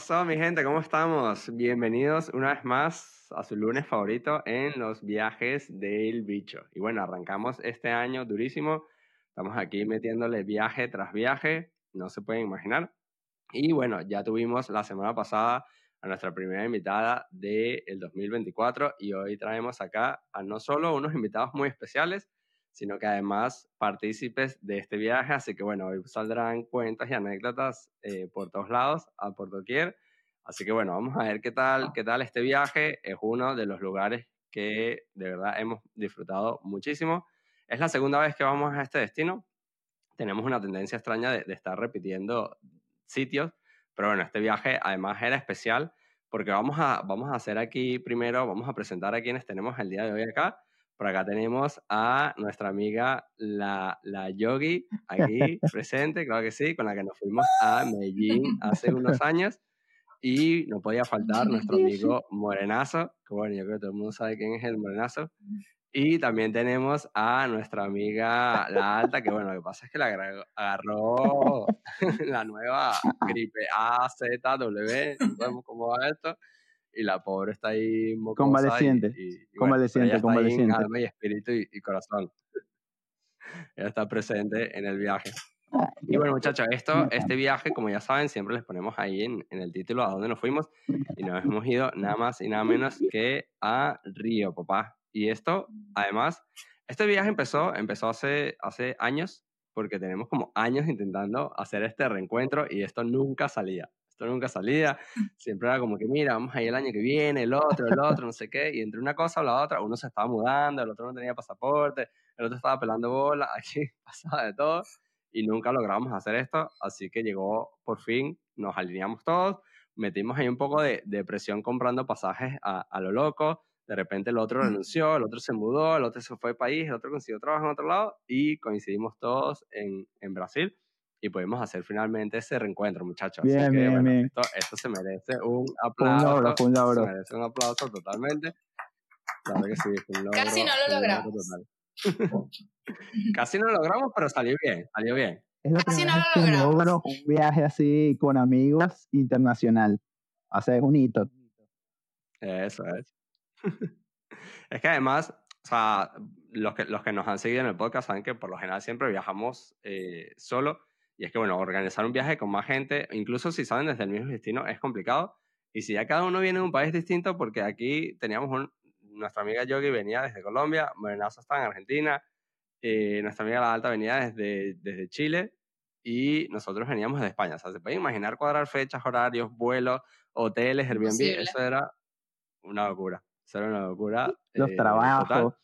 pasó, mi gente? ¿Cómo estamos? Bienvenidos una vez más a su lunes favorito en los viajes del bicho. Y bueno, arrancamos este año durísimo. Estamos aquí metiéndole viaje tras viaje, no se pueden imaginar. Y bueno, ya tuvimos la semana pasada a nuestra primera invitada del 2024 y hoy traemos acá a no solo unos invitados muy especiales, sino que además partícipes de este viaje. Así que bueno, hoy saldrán cuentas y anécdotas eh, por todos lados, a por doquier. Así que bueno, vamos a ver qué tal, qué tal este viaje. Es uno de los lugares que de verdad hemos disfrutado muchísimo. Es la segunda vez que vamos a este destino. Tenemos una tendencia extraña de, de estar repitiendo sitios, pero bueno, este viaje además era especial porque vamos a, vamos a hacer aquí primero, vamos a presentar a quienes tenemos el día de hoy acá por acá tenemos a nuestra amiga la, la Yogi, aquí presente, claro que sí, con la que nos fuimos a Medellín hace unos años. Y no podía faltar nuestro amigo Morenazo, que bueno, yo creo que todo el mundo sabe quién es el Morenazo. Y también tenemos a nuestra amiga La Alta, que bueno, lo que pasa es que la agarró la nueva gripe A, Z, W, no sabemos cómo va esto y la pobre está ahí convaleciente, y, convaleciente, convaleciente. alma y espíritu y, corazón. ella está presente en el viaje. Y bueno, muchachos, esto, este viaje, como ya saben, siempre les ponemos ahí en, en, el título a dónde nos fuimos y nos hemos ido nada más y nada menos que a Río, papá. Y esto, además, este viaje empezó, empezó hace, hace años porque tenemos como años intentando hacer este reencuentro y esto nunca salía nunca salía, siempre era como que, mira, vamos a ir el año que viene, el otro, el otro, no sé qué, y entre una cosa o la otra, uno se estaba mudando, el otro no tenía pasaporte, el otro estaba pelando bola, aquí pasaba de todo, y nunca logramos hacer esto, así que llegó por fin, nos alineamos todos, metimos ahí un poco de, de presión comprando pasajes a, a, lo loco, de repente el otro renunció, el otro se mudó, el otro se fue al país, el otro consiguió trabajo en otro lado, y coincidimos todos en, en Brasil y pudimos hacer finalmente ese reencuentro, muchachos. Bien, Así que, bien, bien. Esto, esto, se merece un aplauso. Un logro, un logro. Se merece un aplauso totalmente. Claro que sí, un logro, Casi no lo logramos. Casi no lo logramos, pero salió bien, salió bien. Es la Casi no lo logramos. logro un viaje así con amigos internacional. Hace un hito. Eso es. es que además, o sea, los que, los que nos han seguido en el podcast saben que por lo general siempre viajamos eh, solo y es que, bueno, organizar un viaje con más gente, incluso si saben desde el mismo destino, es complicado. Y si ya cada uno viene de un país distinto, porque aquí teníamos un, nuestra amiga Yogi venía desde Colombia, Morenazo está en Argentina, eh, nuestra amiga La Alta venía desde, desde Chile y nosotros veníamos de España. O sea, se pueden imaginar cuadrar fechas, horarios, vuelos, hoteles, Airbnb, Imposible. eso era una locura. Eso era una locura. Los eh, trabajos. total.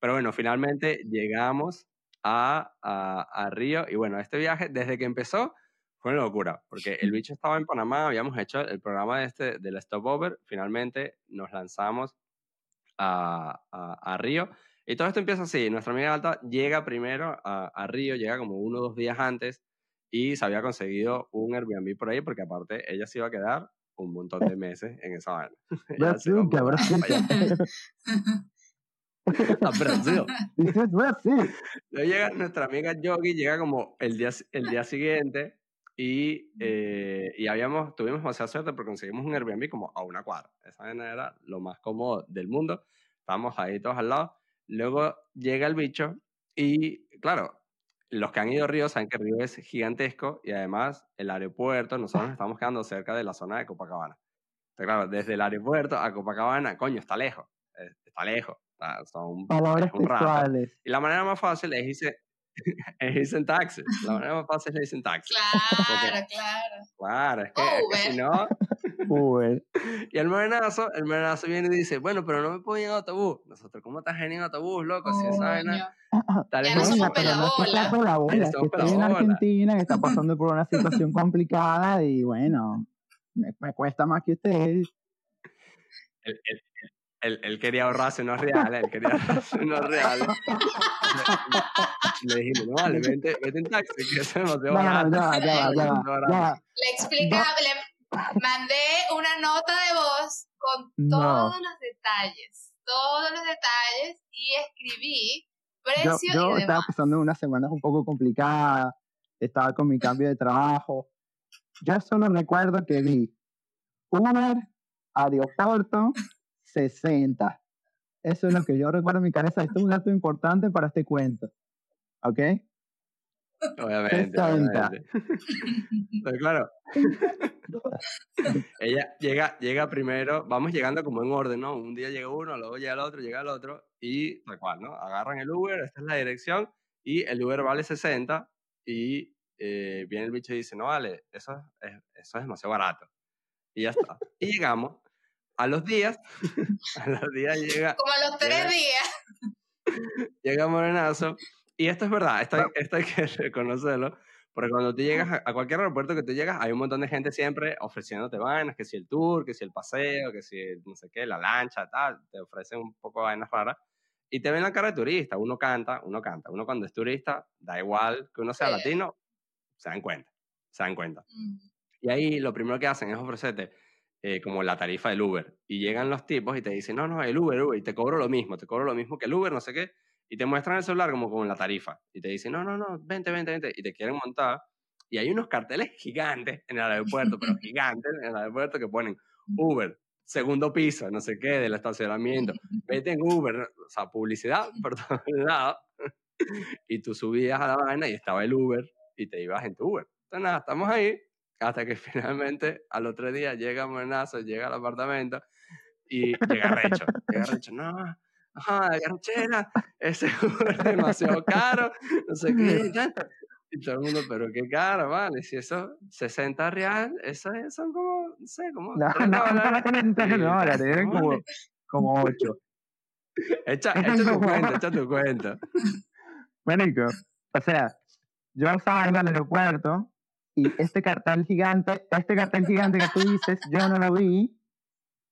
Pero bueno, finalmente llegamos a, a, a, Río. Y bueno, este viaje, desde que empezó, fue una locura, porque el bicho estaba en Panamá, habíamos hecho el programa de este, del Stopover, finalmente nos lanzamos a, a, Río. Y todo esto empieza así, nuestra amiga Alta llega primero a, a Río, llega como uno o dos días antes y se había conseguido un Airbnb por ahí, porque aparte ella se iba a quedar un montón de meses en esa vaina. Brasil, Brasil. para allá. a Brasil. Dices Brasil. Luego llega nuestra amiga Yogi, llega como el día, el día siguiente y, eh, y habíamos, tuvimos demasiada suerte porque conseguimos un Airbnb como a una cuadra. Esa vaina era lo más cómodo del mundo. Estábamos ahí todos al lado. Luego llega el bicho y, claro, los que han ido a Río saben que Río es gigantesco y además el aeropuerto, nosotros nos estamos quedando cerca de la zona de Copacabana. Entonces, claro, desde el aeropuerto a Copacabana, coño, está lejos. eh, Está lejos. Está- Son, Palabras es un rato. textuales. Y la manera más fácil es irse, es irse en taxi. La manera más fácil es irse en taxi. Claro, claro. Claro, es que, O es que si no. Uber. Y el morenazo, el morenazo viene y dice, bueno, pero no me puedo ir en autobús. Nosotros, ¿cómo estás en autobús, loco? Si esa vaina Ya lejos. no somos Venga, pero no es que sea pelabola. pelabola, que estoy en. Argentina, que está pasando por una situación complicada y bueno, me, me cuesta más que ustedes. Él- él- él quería ahorrarse unos reales, él quería ahorrarse unos reales. Le dijimos, no vale, vete, vete en taxi, que eso es demasiado No, no, barato. ya, va, ya, ya, ya. Le explicaba, le mandé una nota de voz con No. todos los detalles, todos los detalles y escribí Yo, precio yo y estaba demás. pasando unas semanas un poco complicadas, estaba con mi cambio de trabajo. Yo solo recuerdo que vi Uber, aeropuerto, 60. Eso es lo que yo recuerdo en mi cabeza. Esto es un dato importante para este cuento. ¿Ok? Obviamente. 60. obviamente. Pero claro, ella llega, llega primero, vamos llegando como en orden, ¿no? Un día llega uno, luego llega el otro, llega el otro, y tal cual, ¿no? Agarran el Uber, esta es la dirección, y el Uber vale 60, y eh, viene el bicho y dice, no vale, eso es, eso es demasiado barato. Y ya está. Y llegamos. A los días, a los días llega, Como a los tres Llega- días. llega Morenazo. Y esto es verdad, esto hay, esto hay que reconocerlo, porque cuando tú llegas a, a cualquier aeropuerto que tú llegas, hay un montón de gente siempre ofreciéndote vainas, que si el tour, que si el paseo, que si el no sé qué, la lancha, tal, te ofrecen un poco de vainas raras. Y te ven la cara de turista, uno canta, uno canta. Uno cuando es turista, da igual que uno sea Sí. latino, se dan cuenta, se dan cuenta. Mm. Y ahí lo primero que hacen es ofrecerte eh, como la tarifa del Uber. Y llegan los tipos y te dicen, no, no, el Uber, Uber, y te cobro lo mismo, te cobro lo mismo que el Uber, no sé qué. Y te muestran el celular como con la tarifa. Y te dicen, no, no, no, vente, vente, vente. Y te quieren montar. Y hay unos carteles gigantes en el aeropuerto, pero gigantes en el aeropuerto que ponen Uber, segundo piso, no sé qué, del estacionamiento. Vete en Uber, o sea, publicidad por todos lados. Y tú subías a la vaina y estaba el Uber y te ibas en tu Uber. Entonces, nada, estamos ahí hasta que finalmente al otro día llega Morenazo, llega al apartamento y llega Recho. Llega Recho, no, ajá, garchera, ese es demasiado caro, no sé qué. y tal". Y todo el mundo, pero qué caro, vale, si eso 60 real, eso es- son como, no sé, como No, 3 no, no, Y, dólares, eran como, como 8. Echa, echa tu cuenta, echa tu cuenta. Marico, o sea, yo estaba en el aeropuerto y este cartel gigante, este cartel gigante que tú dices, yo no lo vi,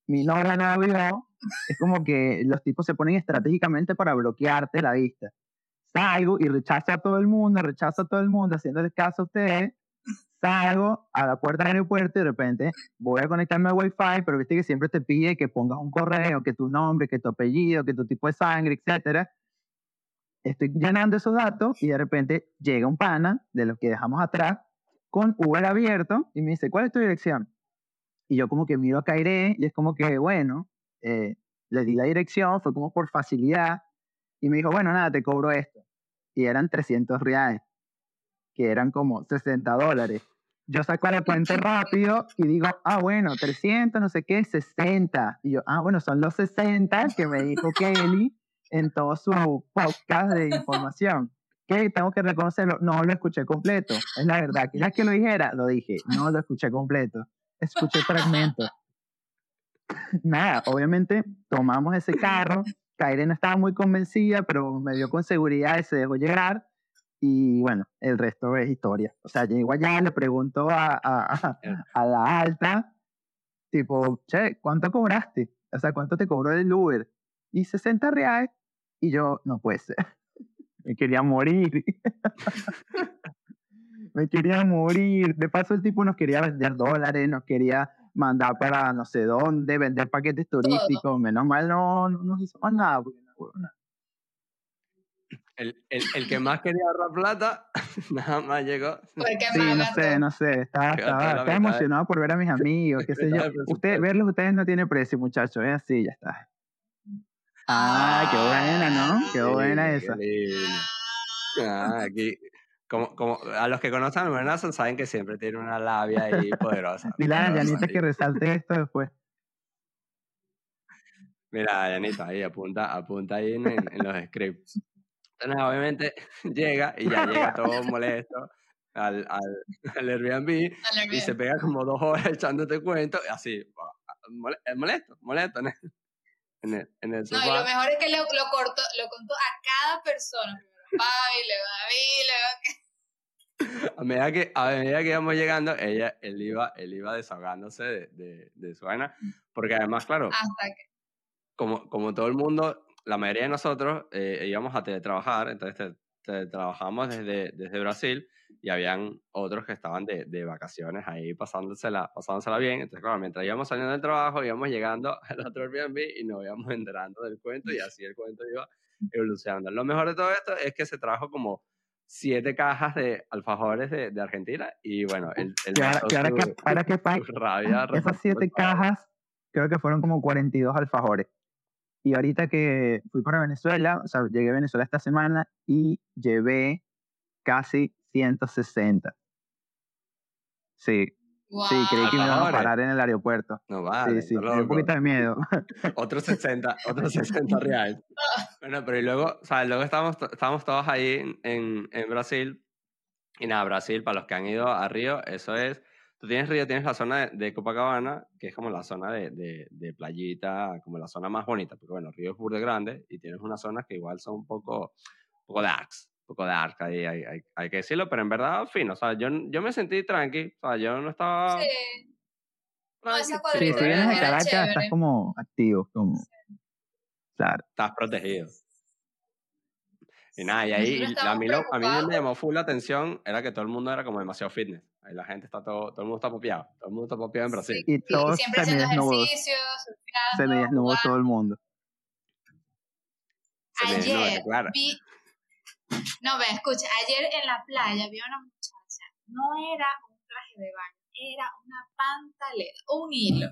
mi novia no lo vio, es como que los tipos se ponen estratégicamente para bloquearte la vista. Salgo y rechazo a todo el mundo, rechazo a todo el mundo, haciéndole caso a ustedes, salgo a la puerta del aeropuerto y de repente voy a conectarme al Wi-Fi, pero viste que siempre te pide que pongas un correo, que tu nombre, que tu apellido, que tu tipo de sangre, etcétera estoy llenando esos datos y de repente llega un pana de los que dejamos atrás con Uber abierto y me dice, ¿cuál es tu dirección? Y yo como que miro a Cairé y es como que, bueno, eh, le di la dirección, fue como por facilidad y me dijo, bueno, nada, te cobro esto. Y eran 300 reales, que eran como 60 dólares. Yo saco la cuenta rápido y digo, ah, bueno, 300, no sé qué, 60. Y yo, ah, bueno, son los 60 que me dijo Kelly en todo su podcast de información. Que tengo que reconocerlo, no lo escuché completo. Es la verdad. Que que lo dijera, lo dije. No lo escuché completo. Escuché fragmentos. Nada, obviamente tomamos ese carro. Kaire no estaba muy convencida, pero me dio con seguridad y se dejó llegar. Y bueno, el resto es historia. O sea, llego allá, le pregunto a, a, a, a la alta, tipo, che, ¿cuánto cobraste? O sea, ¿cuánto te cobró el Uber? Y 60 reales. Y yo, no puede ser. Me quería morir. Me quería morir. De paso, el tipo nos quería vender dólares, nos quería mandar para no sé dónde, vender paquetes turísticos. Menos mal no, no nos hizo más nada. Porque no hubo nada. El, el, el que más quería ahorrar plata, nada más llegó. Sí, no sé, no sé. Estaba, estaba, estaba emocionado por ver a mis amigos, qué sé yo. Usted, verlos ustedes no tiene precio, muchachos. Es así, ya está. Ah, qué buena, ¿no? Qué Qué buena lindo, esa. qué. Ah, aquí, como, como a los que conocen a Bernardo saben que siempre tiene una labia ahí poderosa. Dile a Yanita que resalte esto después. Mira, Yanita, ahí apunta, apunta ahí en, los scripts. Entonces, obviamente, llega y ya llega todo molesto al, al, al Airbnb y se pega como dos horas echándote cuento, así, eh, molesto, molesto en el, en el, el No, y lo sofá. mejor es que lo, lo, cortó, lo contó a cada persona. Fabi, luego mí, luego A medida que, a medida que íbamos llegando, ella, él iba, él iba desahogándose de, de, de su vaina, porque además, claro, hasta que. como, como todo el mundo, la mayoría de nosotros eh, íbamos a teletrabajar, entonces te, teletrabajamos desde, desde Brasil y habían otros que estaban de, de vacaciones ahí pasándosela, pasándosela bien. Entonces, claro, mientras íbamos saliendo del trabajo, íbamos llegando al otro Airbnb y nos íbamos enterando del cuento y así el cuento iba evolucionando. Lo mejor de todo esto es que se trajo como siete cajas de alfajores de, de Argentina y bueno, el, el que ahora su- que, ahora que rabia esas siete cajas, creo que fueron como 42 alfajores. Y ahorita que fui para Venezuela, o sea, llegué a Venezuela esta semana y llevé casi 160. Sí, Wow. sí, creí que me iban a parar en el aeropuerto. No vale, sí, sí, está me dio un poquito de miedo. Otros 60, otros 60 reales. Bueno, pero y luego, o sea, luego estábamos, estábamos todos ahí en, en Brasil. Y nada, Brasil, para los que han ido a Río, eso es. Tú tienes Río, tienes la zona de, de Copacabana, que es como la zona de, de, de playita, como la zona más bonita, porque bueno, Río es burde grande y tienes unas zonas que igual son un poco, un poco darks, un poco dark ahí, hay, hay, hay que decirlo, pero en verdad, fino, o sea, yo, yo me sentí tranqui, o sea, yo no estaba... Sí. No, esa Sí, si vienes de Caracas, estás como activo, como... Claro. estás protegido. Y nada, y ahí y a mí, lo, a mí me llamó full la atención era que todo el mundo era como demasiado fitness. Ahí la gente está todo, todo el mundo está popeado, todo el mundo está popeado en Brasil. Y Sí, todos siempre haciendo semidesnudos, ejercicio, surfeando, semidesnudos todo el mundo. Se Ayer claro. vi. No, ve, escucha. Ayer en la playa vi a una muchacha. No era un traje de baño, era una pantaleta, un hilo.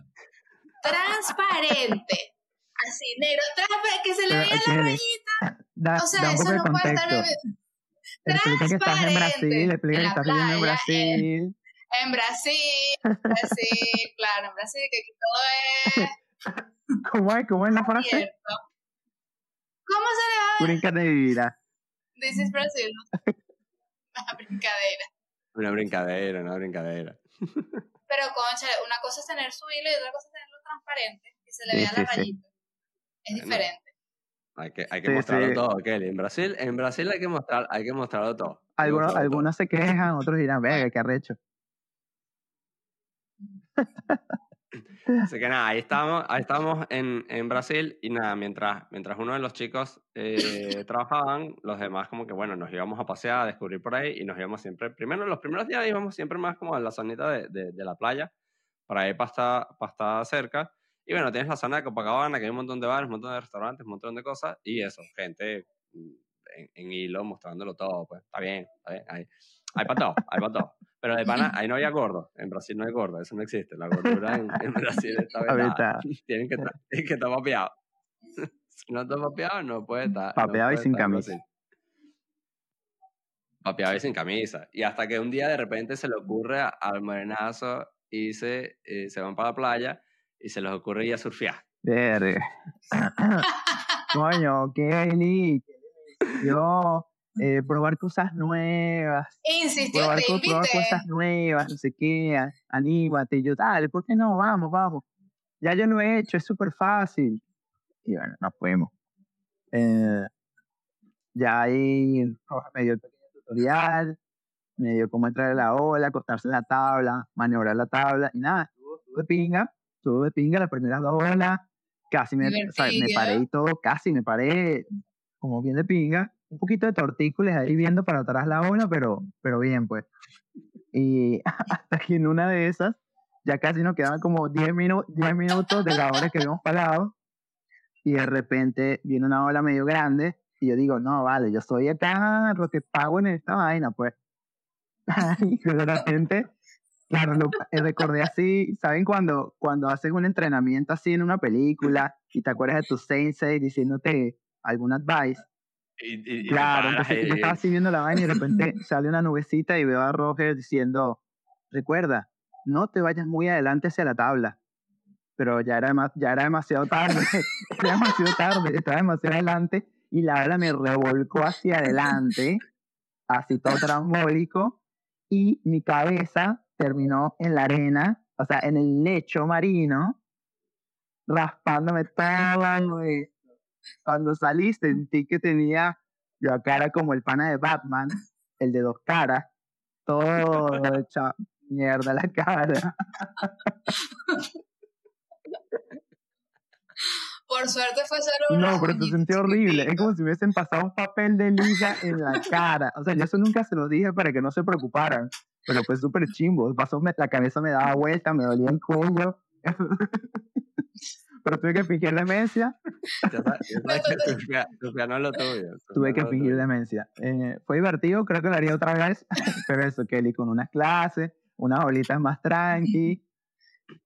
Transparente. Así, negro. transpa- que se le veía la rayita. Da, O sea, da eso no puede contexto. Explica que estás en Brasil, explica en que estás viviendo en Brasil. En Brasil, Brasil, claro, en Brasil, que aquí todo es ¿Cómo es? ¿Cómo es la frase? abierto. ¿Cómo se le va a Brinca de vida. This is Brasil. Una brincadera. Una brincadera, una brincadera. Pero, concha, una cosa es tener su hilo y otra cosa es tenerlo transparente y se le Sí, vean sí, las sí. rayitas. Es Bueno. diferente. Hay que, hay que Sí, mostrarlo sí. todo, Kelly. En Brasil, en Brasil hay que mostrar, hay que mostrarlo todo. Algunos, mostrarlo todo. algunos se quejan, otros dirán, venga, qué arrecho. Así que nada, ahí estamos, ahí estamos en, en Brasil y nada, mientras, mientras uno de los chicos eh, trabajaban, los demás como que bueno, nos íbamos a pasear, a descubrir por ahí y nos íbamos siempre, primero los primeros días íbamos siempre más como a la zonita de, de, de la playa, para ir para estar cerca. Y bueno, tienes la zona de Copacabana, que hay un montón de bares, un montón de restaurantes, un montón de cosas y eso, gente mm, en, en hilo mostrándolo todo, pues está bien, está bien, hay, hay para todo, hay para todo. Pero de pana, ahí no había gordo. En Brasil no hay gordo, eso no existe. La gordura en, en Brasil está vetada. Tienen que estar, tienen que estar papeados. si no está papeado, no puede estar. no Papeado y sin camisa. Papeado y sin camisa. Y hasta que un día de repente se le ocurre al morenazo y se, eh, se van para la playa y se les ocurre ir a surfear. Verga. Coño, Kelly. Yo, eh, probar cosas nuevas. Insistió, Probar, te cosas nuevas, no sé qué, anímate. Y yo, dale, ¿por qué no? Vamos, vamos. Ya yo lo he hecho, es súper fácil. Y bueno, nos fuimos. Eh, ya ahí Roja me dio el pequeño tutorial, me dio cómo entrar a la ola, acostarse en la tabla, maniobrar la tabla, y nada, estuvo, estuvo de pinga, estuvo de pinga las primeras dos olas, casi me, o sea, me paré y todo, casi me paré como bien de pinga, un poquito de tortícolis ahí viendo para atrás la ola, pero, pero bien pues. Y hasta que en una de esas, ya casi nos quedaban como 10, minu 10 minutos de la hora que habíamos parado, y de repente viene una ola medio grande, y yo digo, no, vale, yo soy acá, lo que pago en esta vaina, pues. y de repente, claro, lo, eh, recordé así, ¿saben cuando, cuando haces un entrenamiento así en una película y te acuerdas de tu sensei diciéndote algún advice? Y, y- y Claro, paras entonces y- yo estaba así viendo la vaina y de repente sale una nubecita y veo a Roger diciendo, recuerda, no te vayas muy adelante hacia la tabla. Pero ya era, ya era demasiado tarde, era demasiado tarde, estaba demasiado adelante y la ola me revolcó hacia adelante, así todo trambólico, y mi cabeza terminó en la arena, o sea, en el lecho marino, raspándome toda, güey. Cuando salí sentí que tenía la cara como el pana de Batman, el de dos caras, todo hecha mierda la cara. Por suerte fue solo una No, pero se sentía horrible. Es como si me hubiesen pasado un papel de liga en la cara. O sea, yo eso nunca se lo dije para que no se preocuparan. Pero fue súper chimbo. Pasó, me- la cabeza me daba vuelta, me dolía el cuello. pero tuve que fingir demencia. No es lo tuyo. Tuve que fingir demencia. Eh, fue divertido, creo que lo haría otra vez, pero eso, Kelly, con unas clases, unas bolitas más tranqui, Un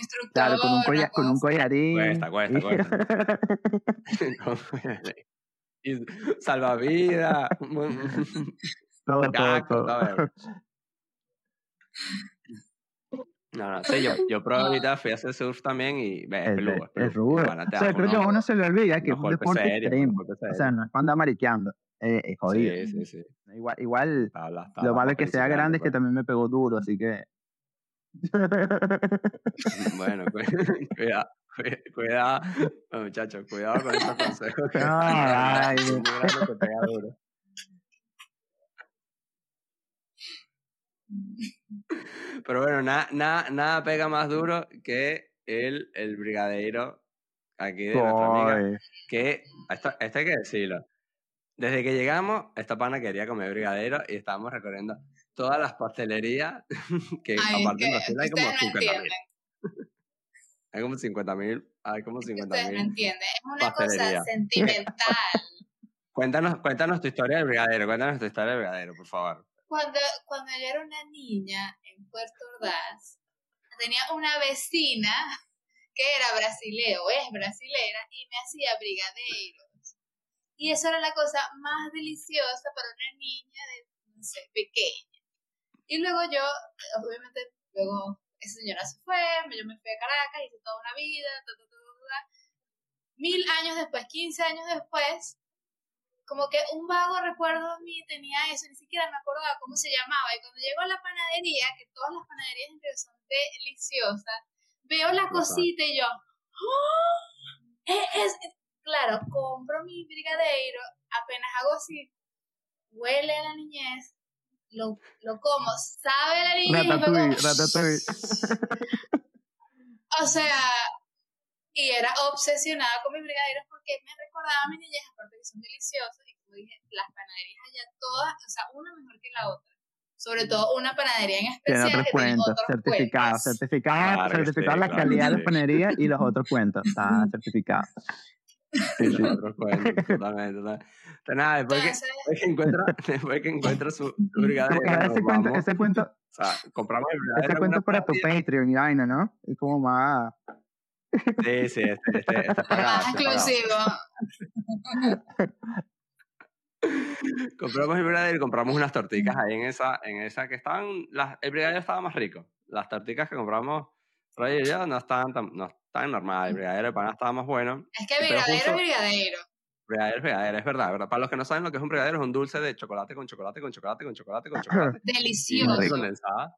instructor. claro, con un, colla- con un collarín. Cuesta, cuesta, cuesta. Y salvavidas. todo, todo, todo. No, no, sí, yo, yo probé ahorita, fui a hacer surf también y ve, es peludo, es es rudo. Bueno, o sea, creo que a uno se le olvida que es un deporte serios, unos extremo. O sea, no es andar mariqueando. eh, es jodido. Sí, sí, sí. Igual, igual Tabla, lo tabla malo es que sea grande es que también me pegó duro, así que. Bueno, cu- cuidado, cu- cuidado, muchachos, cuidado con estos consejos. que- Ay. Grande que pega duro. Pero bueno, nada, nada, nada pega más duro que el, el brigadeiro aquí de nuestra amiga. Que esto, esto hay que decirlo. Desde que llegamos, esta pana quería comer brigadero y estábamos recorriendo todas las pastelerías que Ay, aparte Brasil hay como ustedes no 50 mil. entienden. Hay como 50 mil, hay como que 50 Ustedes no mil. entienden. Es una pastelería. cosa sentimental. Cuéntanos, cuéntanos tu historia del brigadero, cuéntanos tu historia del brigadero, por favor. Cuando, cuando yo era una niña en Puerto Ordaz, tenía una vecina que era brasilera o es brasilera y me hacía brigadeiros. Y eso era la cosa más deliciosa para una niña de, no sé, pequeña. Y luego yo, obviamente, luego esa señora se fue, yo me fui a Caracas, hice toda una vida, mil años después, 15 años después, como que un vago recuerdo de mí tenía eso, ni siquiera me acordaba cómo se llamaba. Y cuando llego a la panadería, que todas las panaderías en Río son deliciosas, veo la cosita y yo, ¡Oh! Es, es- claro, compro mi brigadeiro, apenas hago así, huele a la niñez, lo, lo como, sabe a la niñez y Ratatouille, luego, ratatouille. o sea, y era obsesionada con mis brigadeiros porque me recordaba a mi niñez, aparte que son deliciosos, y como dije, las panaderías allá todas, o sea, una mejor que la otra. Sobre todo una panadería en Tiene especial otros que tiene cuentos, otros certificados, cuentos. certificados, Claro que sí, certificados la claro calidad de la sí. panería y los otros cuentos. Está certificado. Sí, los otros cuentos, totalmente, totalmente. Pero nada, después que, Entonces, después que encuentra, después que encuentra su, su brigadero, ese, cuento, vamos, ese cuento, o sea, compramos el ese brigadero en cuento para tu panadería. Patreon y vaina, ¿no? Es como más. Sí, sí, este, este, este es pagado, más exclusivo. Compramos el brigadero y compramos unas torticas ahí en esa, en esa que estaban, las, el brigadero estaba más rico. Las torticas que compramos Roger y yo no estaban tan, no estaban normales, el brigadero de pana estaba más bueno. Es que Pero brigadero es brigadero. Brigadero es brigadero, es verdad, verdad. Para los que no saben lo que es un brigadero, es un dulce de chocolate con chocolate, con chocolate, con chocolate, con chocolate. Delicioso. condensada.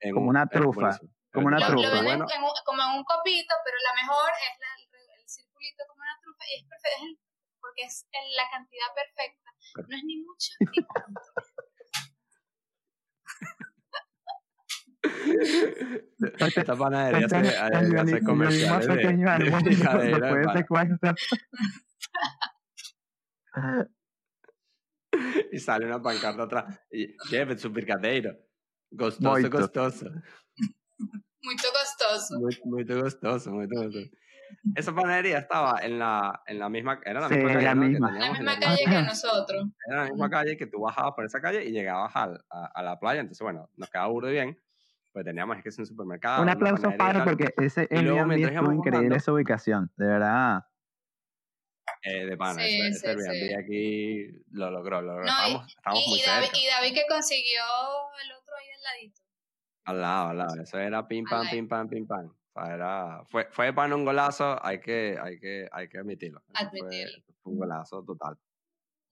en Como un- una trufa, buenísimo. Como una lo trufa. muy venden bueno. en un- como en un copito, pero la mejor es la- el, el circulito como una trufa y es perfecto, porque es el- la cantidad perfecta. No es ni mucho ni tanto. Esta panadería hace, el hace violín- el violín comerciales más de, de mundo, brigadero de después de pana. ese cuento. y sale una pancarta atrás. Y lleve su brigadeiro. Gostoso, Moito. gostoso. Muy costoso. Muy, muy gostoso, muy gostoso. Esa panadería estaba en la, en la misma, era la Sí, misma calle, la ¿no? que misma. La misma calle que nosotros. Era la misma calle que tú bajabas por esa calle y llegabas al- a, a la playa. Entonces, bueno, nos quedaba burdo bien. Pues teníamos es que es un supermercado. Un una aplauso tal. porque ese íbamos increíble esa ubicación, de verdad. Eh, de pana, Sí, ese, sí, ese sí. aquí lo logró, lo logró. No, y- estábamos Y, muy y David, cerca. y David que consiguió el otro ahí al ladito. Al lado, al lado. Eso era pim, pam, pim, pam, pim, pam. O sea, era, fue, fue pan un golazo, hay que, hay que, hay que admitirlo. Fue- Admitirlo. Fue, un golazo total.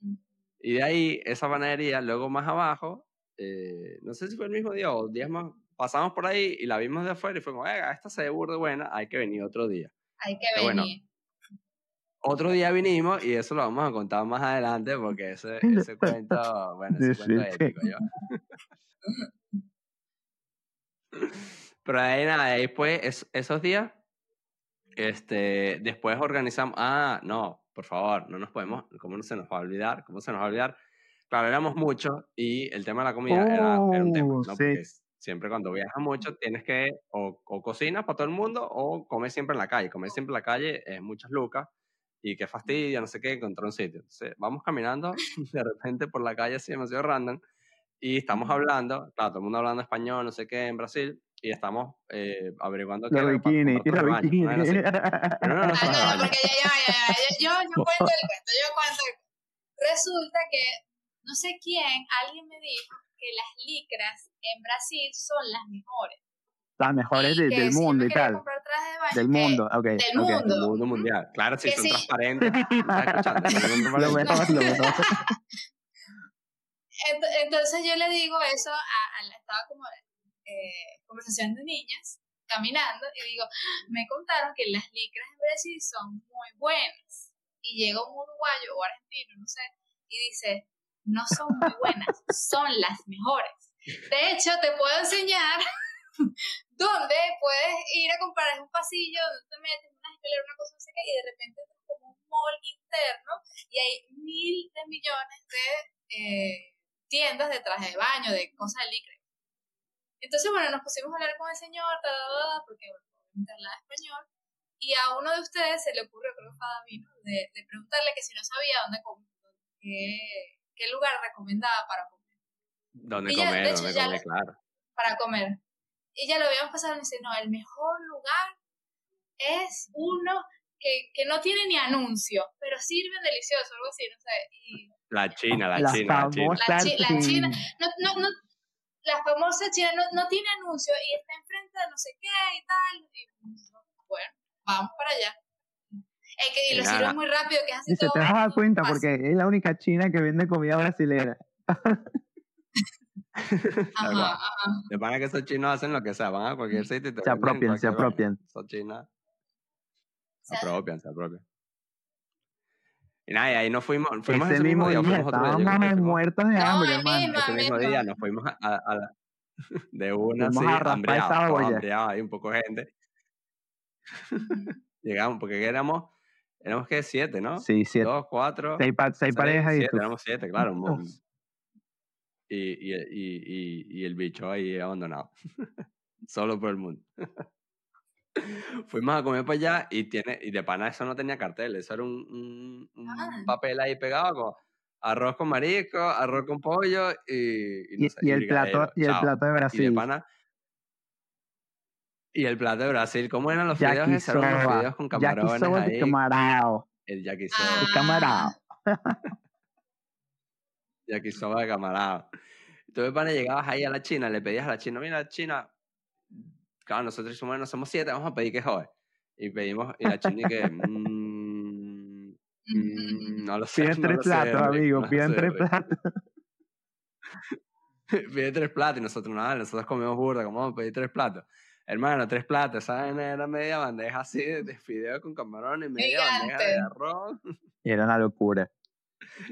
Mm. Y de ahí, esa panadería, luego más abajo, eh, no sé si fue el mismo día o días más, pasamos por ahí y la vimos de afuera y "Venga, esta se ve burda buena, hay que venir otro día. Hay que Pero bueno, venir. Otro día vinimos y eso lo vamos a contar más adelante porque ese, ese cuento, bueno, ese cuento épico, yo. Pero ahí nada, después, es- esos días, este, después organizamos, ah, no, por favor, no nos podemos, ¿cómo no se nos va a olvidar? ¿Cómo se nos va a olvidar? Claro, éramos muchos y el tema de la comida era, era un tema, Oh, ¿no? sí. Siempre cuando viajas mucho tienes que o, o cocinas para todo el mundo o comes siempre en la calle. Comer siempre en la calle es muchas lucas y qué fastidio, no sé qué, encontrar un sitio. Entonces, vamos caminando de repente por la calle así demasiado random y estamos hablando, claro, todo el mundo hablando español, no sé qué, en Brasil, y estamos eh, averiguando qué era bikini, baño, bikini. una vaina así. Pero no, no, Ah, no, no, porque ya, ya, ya, yo, yo cuento el cuento, yo cuento el cuento. Resulta que, no sé quién, alguien me dijo que las licras en Brasil son las mejores. Las mejores de- del mundo y tal. de Del mundo, ok. del ok. mundo. El mundo mundial. Claro, Que son sí. transparentes. ¿Estás escuchando? Son Lo transparentes. mejor, lo mejor. Ent- Entonces yo le digo eso a, la, estaba como eh, conversación de niñas, caminando, y digo, "Ah, me contaron que las licras en Brasil son muy buenas. Y llega un uruguayo o argentino, no sé, y dice, no son muy buenas, son las mejores. De hecho, te puedo enseñar dónde puedes ir a comprar, un pasillo donde te metes una escalera, una cosa así, y de repente como un mall interno y hay mil de millones de eh, tiendas de traje de baño, de cosas de licra. Entonces, bueno, nos pusimos a hablar con el señor, ta, ta, ta, porque bueno, hablaba español, y a uno de ustedes se le ocurrió, creo que fue a David, ¿no? de, de preguntarle que si no sabía dónde com- qué, qué lugar recomendaba para comer. ¿Dónde Y ya, comer? hecho, ¿Dónde ya- comer? Claro. Para comer. Y ya lo habíamos pasado y me dice, no, el mejor lugar es uno que, que no tiene ni anuncio, pero sirven delicioso, algo así, no sé. Y La China, la, La China, la China. famosa La chi- la China. China. no, no, no, la famosa China no, no tiene anuncio y está enfrente de no sé qué y tal. Y, bueno, vamos para allá. Es que y Y lo sirven muy rápido, que es así Dice, todo te vas a dar rápido, cuenta fácil. porque es la única china que vende comida brasilera. Ajá, ajá. De pana que esos chinos hacen lo que sea, van a cualquier sitio y te Se apropian, se apropian. Esos chinos se apropian, se apropian. Y nada, y ahí nos fuimos, fuimos Ese ese mismo día, fuimos otro día. fuimos- muertos de hambre, hermano. ese mismo día nos fuimos a, a- a la, de una Fuimos así, hambriados, ahí un poco de gente. Llegamos, porque éramos, éramos que siete, ¿no? Sí, siete. Dos, cuatro, Seis, pa- seis seis, parejas y siete, tú. éramos siete, claro. un y, y, y, y el bicho ahí abandonado. Solo por el mundo. Fuimos a comer para allá y, tiene, y de pana eso no tenía cartel, eso era un, un- un Ah. papel ahí pegado con arroz con marisco, arroz con pollo y, y no Y, sé, y el plato, y el plato de Y de Brasil. pana. Y el plato de Brasil, ¿cómo eran los fideos? esos? Eran Yakisoba. fideos con camarones ahí. camarao. El yakisoba. Ah. De camarao. yakisoba de camarada. Entonces, pana, llegabas ahí a la China, le pedías a la China, mira, China, claro, nosotros somos, no somos siete, vamos a pedir que joder. Y pedimos, y la China y que, mm, mm, no lo sé. Piden no tres sé, platos, Rick, amigo. no Piden sé, tres platos. Pide tres platos y nosotros nada, nosotros comemos burda, ¿cómo vamos a pedir tres platos? Hermano, tres platos, ¿saben? Era media bandeja así de, de fideo con camarones, media bandeja de Gigante. arroz. Y era una locura.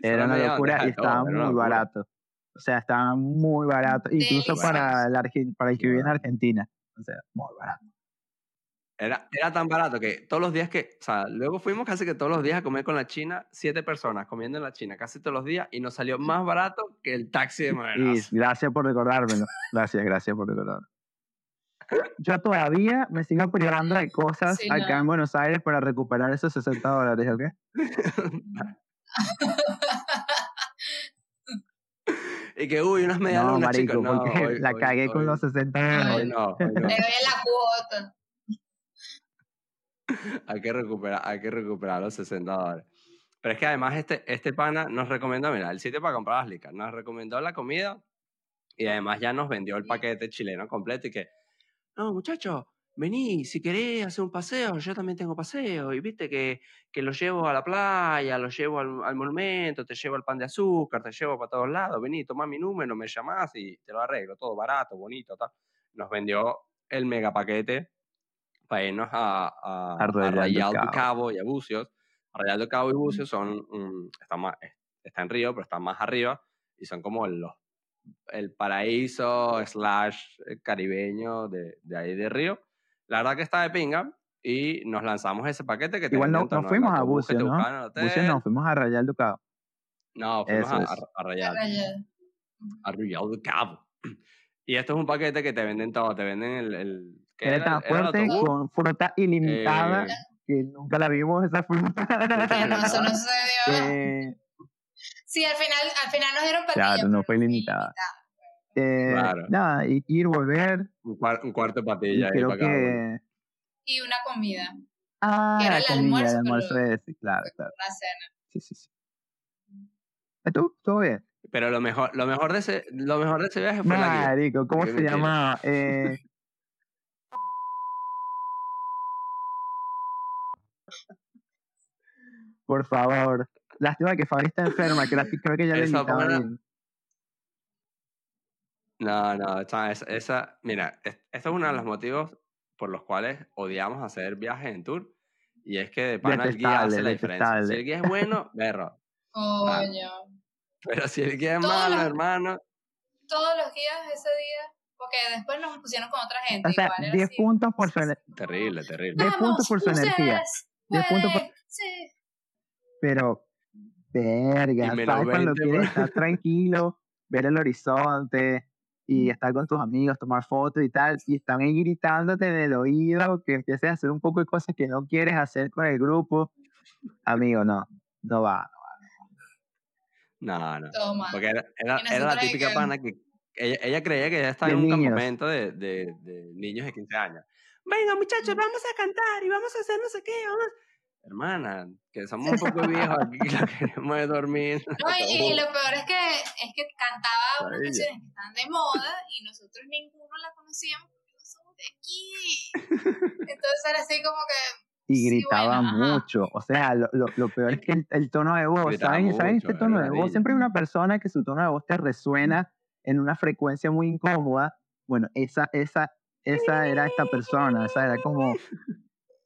Era una locura y todo, estaba muy barato. O sea, estaba muy barato. Incluso para el, argen- para el que vive en Argentina. O sea, muy barato. Era, era tan barato que todos los días que, o sea, luego fuimos casi que todos los días a comer con la China, siete personas comiendo en la China, casi todos los días, y nos salió más barato que el taxi de Y Modernas. gracias por recordármelo. Gracias, gracias por recordármelo. Yo todavía me sigo privando de cosas Sí, acá no. en Buenos Aires para recuperar esos 60 dólares, ¿ok? y que, uy, unas medias No, marico, chicos. No, porque hoy- la hoy- cagué con hoy- los 60 Ay, dólares. Hoy no, hoy no. Le doy la cuota. Hay que recuperar, hay que recuperar los 60 dólares. Pero es que además este, este pana nos recomendó, mira, el sitio para comprar las licas, nos recomendó la comida y además ya nos vendió el paquete chileno completo y que, no, muchachos, vení, si querés hacer un paseo, yo también tengo paseo y viste que, que lo llevo a la playa, lo llevo al, al monumento, te llevo al pan de azúcar, te llevo para todos lados, vení, toma mi número, me llamás y te lo arreglo, todo barato, bonito, tal. Nos vendió el mega paquete para irnos a, a, A Arrayal del Cabo. Y a Bucios. Arrayal del Cabo y Bucios son, mm, está, más, está en Río, pero están más arriba y son como los, el paraíso slash eh, caribeño de, de ahí de Río. La verdad que está de pinga y nos lanzamos ese paquete que te Igual no, no fuimos a te ¿no? Bucios no, fuimos a Rayal Ducado. No, fuimos a, a- a. Rayado. Arrayal del Cabo. Y esto es un paquete que te venden todo, te venden el... el ¿qué era? Era el Teletransporte autobús. con fruta ilimitada, Eh, que nunca la vimos esa fruta. No, eso no sucedió. Eh, Sí, al final, al final nos dieron patilla. Claro, no fue ilimitada. Eh, Claro. Nada, y- ir, volver. un, cuar- un cuarto de Y patilla creo uno. que. Y una comida, Ah, Que era la el comida, almuerzo, el pero- almuerzo ese, claro, claro. una cena. Sí, sí, sí. ¿Y ¿Tú? ¿Todo bien? Pero lo mejor, lo mejor de ese, lo mejor de ese viaje fue la guía. Marico, ¿cómo se? Eh... Por favor. Lástima que Fabi está enferma, que la- creo que ya le invitaba. No, no, esa, esa, mira, es- esto es uno de los motivos por los cuales odiamos hacer viajes en tour. Y es que de pana el guía hace la diferencia. Si el guía es bueno, berro. Coño. Pero si el guía es Todos malo, los- hermano, Todos los días ese día, porque después nos pusieron con otra gente. O sea, igual era 10 así. puntos por su ener- terrible, terrible. diez puntos por su energía. ustedes 10 puntos por- Sí. Pero, verga, ¿sabes? Cuando 20 quieres estar tranquilo, ver el horizonte y estar con tus amigos, tomar fotos y tal, y están ahí gritándote en el oído que empieces a hacer un poco de cosas que no quieres hacer con el grupo. Amigo, no, no va. No, no. Toma. Porque era, era, la típica que- pana que ella, ella creía que ya estaba De en un niños. campamento de, de, de niños de 15 años. Venga, muchachos, vamos a cantar y vamos a hacer no sé qué. Vamos. Hermana, que somos un poco viejos aquí, que queremos es dormir. No, y, y lo peor es que, es que cantaba unas canciones que están de moda y nosotros ninguno la conocíamos porque no somos de aquí. Entonces era así como que, Y Sí, gritaba bueno, mucho. O sea, lo, lo, lo peor es que el, el tono de voz, ¿saben? ¿Saben este tono de voz? Siempre hay una persona que su tono de voz te resuena en una frecuencia muy incómoda. Bueno, esa, esa, esa era esta persona. Esa era como.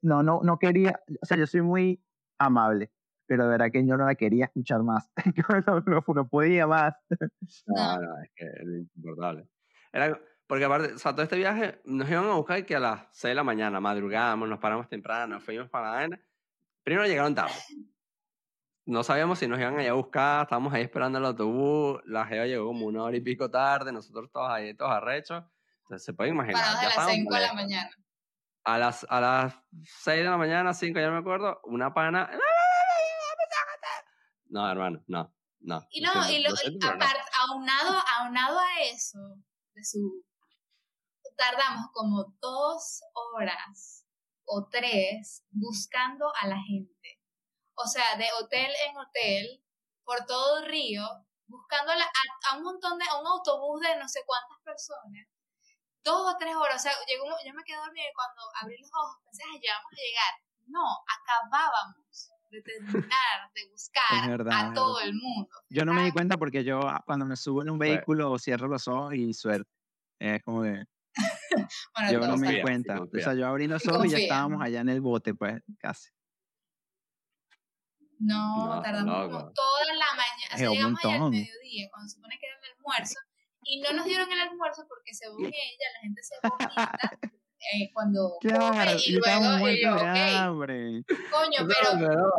No, no, no quería. O sea, yo soy muy amable, pero de verdad que yo no la quería escuchar más. no, no, no podía más. No, no, es que era insoportable. Era, porque aparte, o sea, todo este viaje nos iban a buscar que a las 6 de la mañana, madrugamos, nos paramos temprano, fuimos para la vaina. Primero llegaron tarde. No sabíamos si nos iban a ir a buscar, estábamos ahí esperando el autobús, la jeva llegó como una hora y pico tarde, nosotros todos ahí, todos arrechos. Entonces se pueden imaginar. parados ya a las estábamos 5 de la mañana. A las, a las 6 de la mañana, 5, ya no me acuerdo, una pana. No, hermano, no, no. Y no, y, lo, no. aunado, aunado a eso, de su, tardamos como dos horas o tres buscando a la gente. O sea, de hotel en hotel, por todo el río, buscando a- a un montón de, a un autobús de no sé cuántas personas. Dos o tres horas, o sea, llegó, un- yo me quedé dormida y cuando abrí los ojos pensé, "Ay, ya vamos a llegar. No, acabábamos de terminar de buscar verdad, a todo el mundo. Yo no me di Ah, cuenta porque yo ah, cuando me subo en un vehículo cierro los ojos y suerte. Es como que Bueno, yo no me di cuenta. O sea, yo abrí los ojos y ya estábamos allá en el bote, pues, casi. No, tardamos como toda la mañana. O sea, llegamos allá al mediodía, cuando se supone que era el almuerzo. Y no nos dieron el almuerzo porque según ella, la gente se vomita eh, cuando Claro, come. Y luego, y yo, muertos de ok, hambre. coño, Eso pero,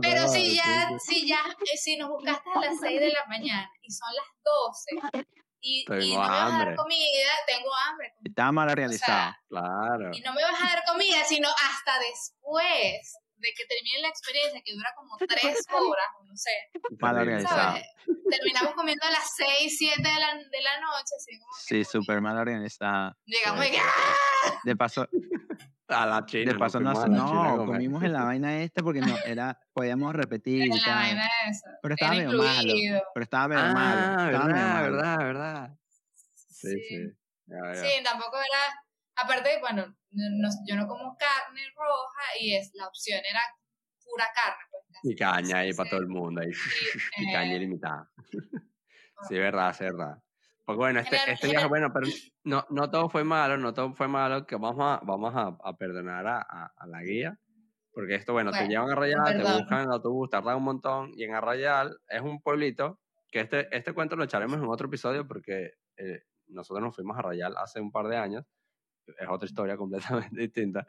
pero peor, si ya, si ya, eh, si nos buscaste a las 6 de la mañana y son las 12 y, y no me vas a dar hambre. comida, tengo hambre. Estaba mal O organizado. sea, Claro. y no me vas a dar comida, sino hasta después de que termine la experiencia, que dura como 3 horas, no sé. mal. Terminamos comiendo a las 6, 7 de la, de la noche, así como que Sí, súper mal organizada. llegamos y Sí. que ¡ah! De paso, A la China. de paso no, China comimos en la vaina esta porque no, era, podíamos repetir en y la tal. vaina esa. Pero estaba medio malo. Pero estaba medio Ah, malo. Estaba medio verdad, malo. verdad, verdad. Sí, Sí. sí. Ya, ya. Sí, tampoco era. Aparte, bueno, no- yo no como carne roja y es la opción era pura carne. Pues, casi. Y caña ahí para todo el mundo. Ahí. sí, Y caña eh, ilimitada. Sí, verdad, sí, verdad. Porque bueno, este, el- este viaje, el- bueno, pero no, no todo fue malo, no todo fue malo, que vamos a, vamos a, a perdonar a, a- a la guía. Porque esto, bueno, te Bueno, llevan a Arrayal, te buscan en el autobús, tardan un montón. Y en Arrayal es un pueblito, que este, este cuento lo echaremos en otro episodio porque eh, nosotros nos fuimos a Arrayal hace un par de años. Es otra historia completamente distinta.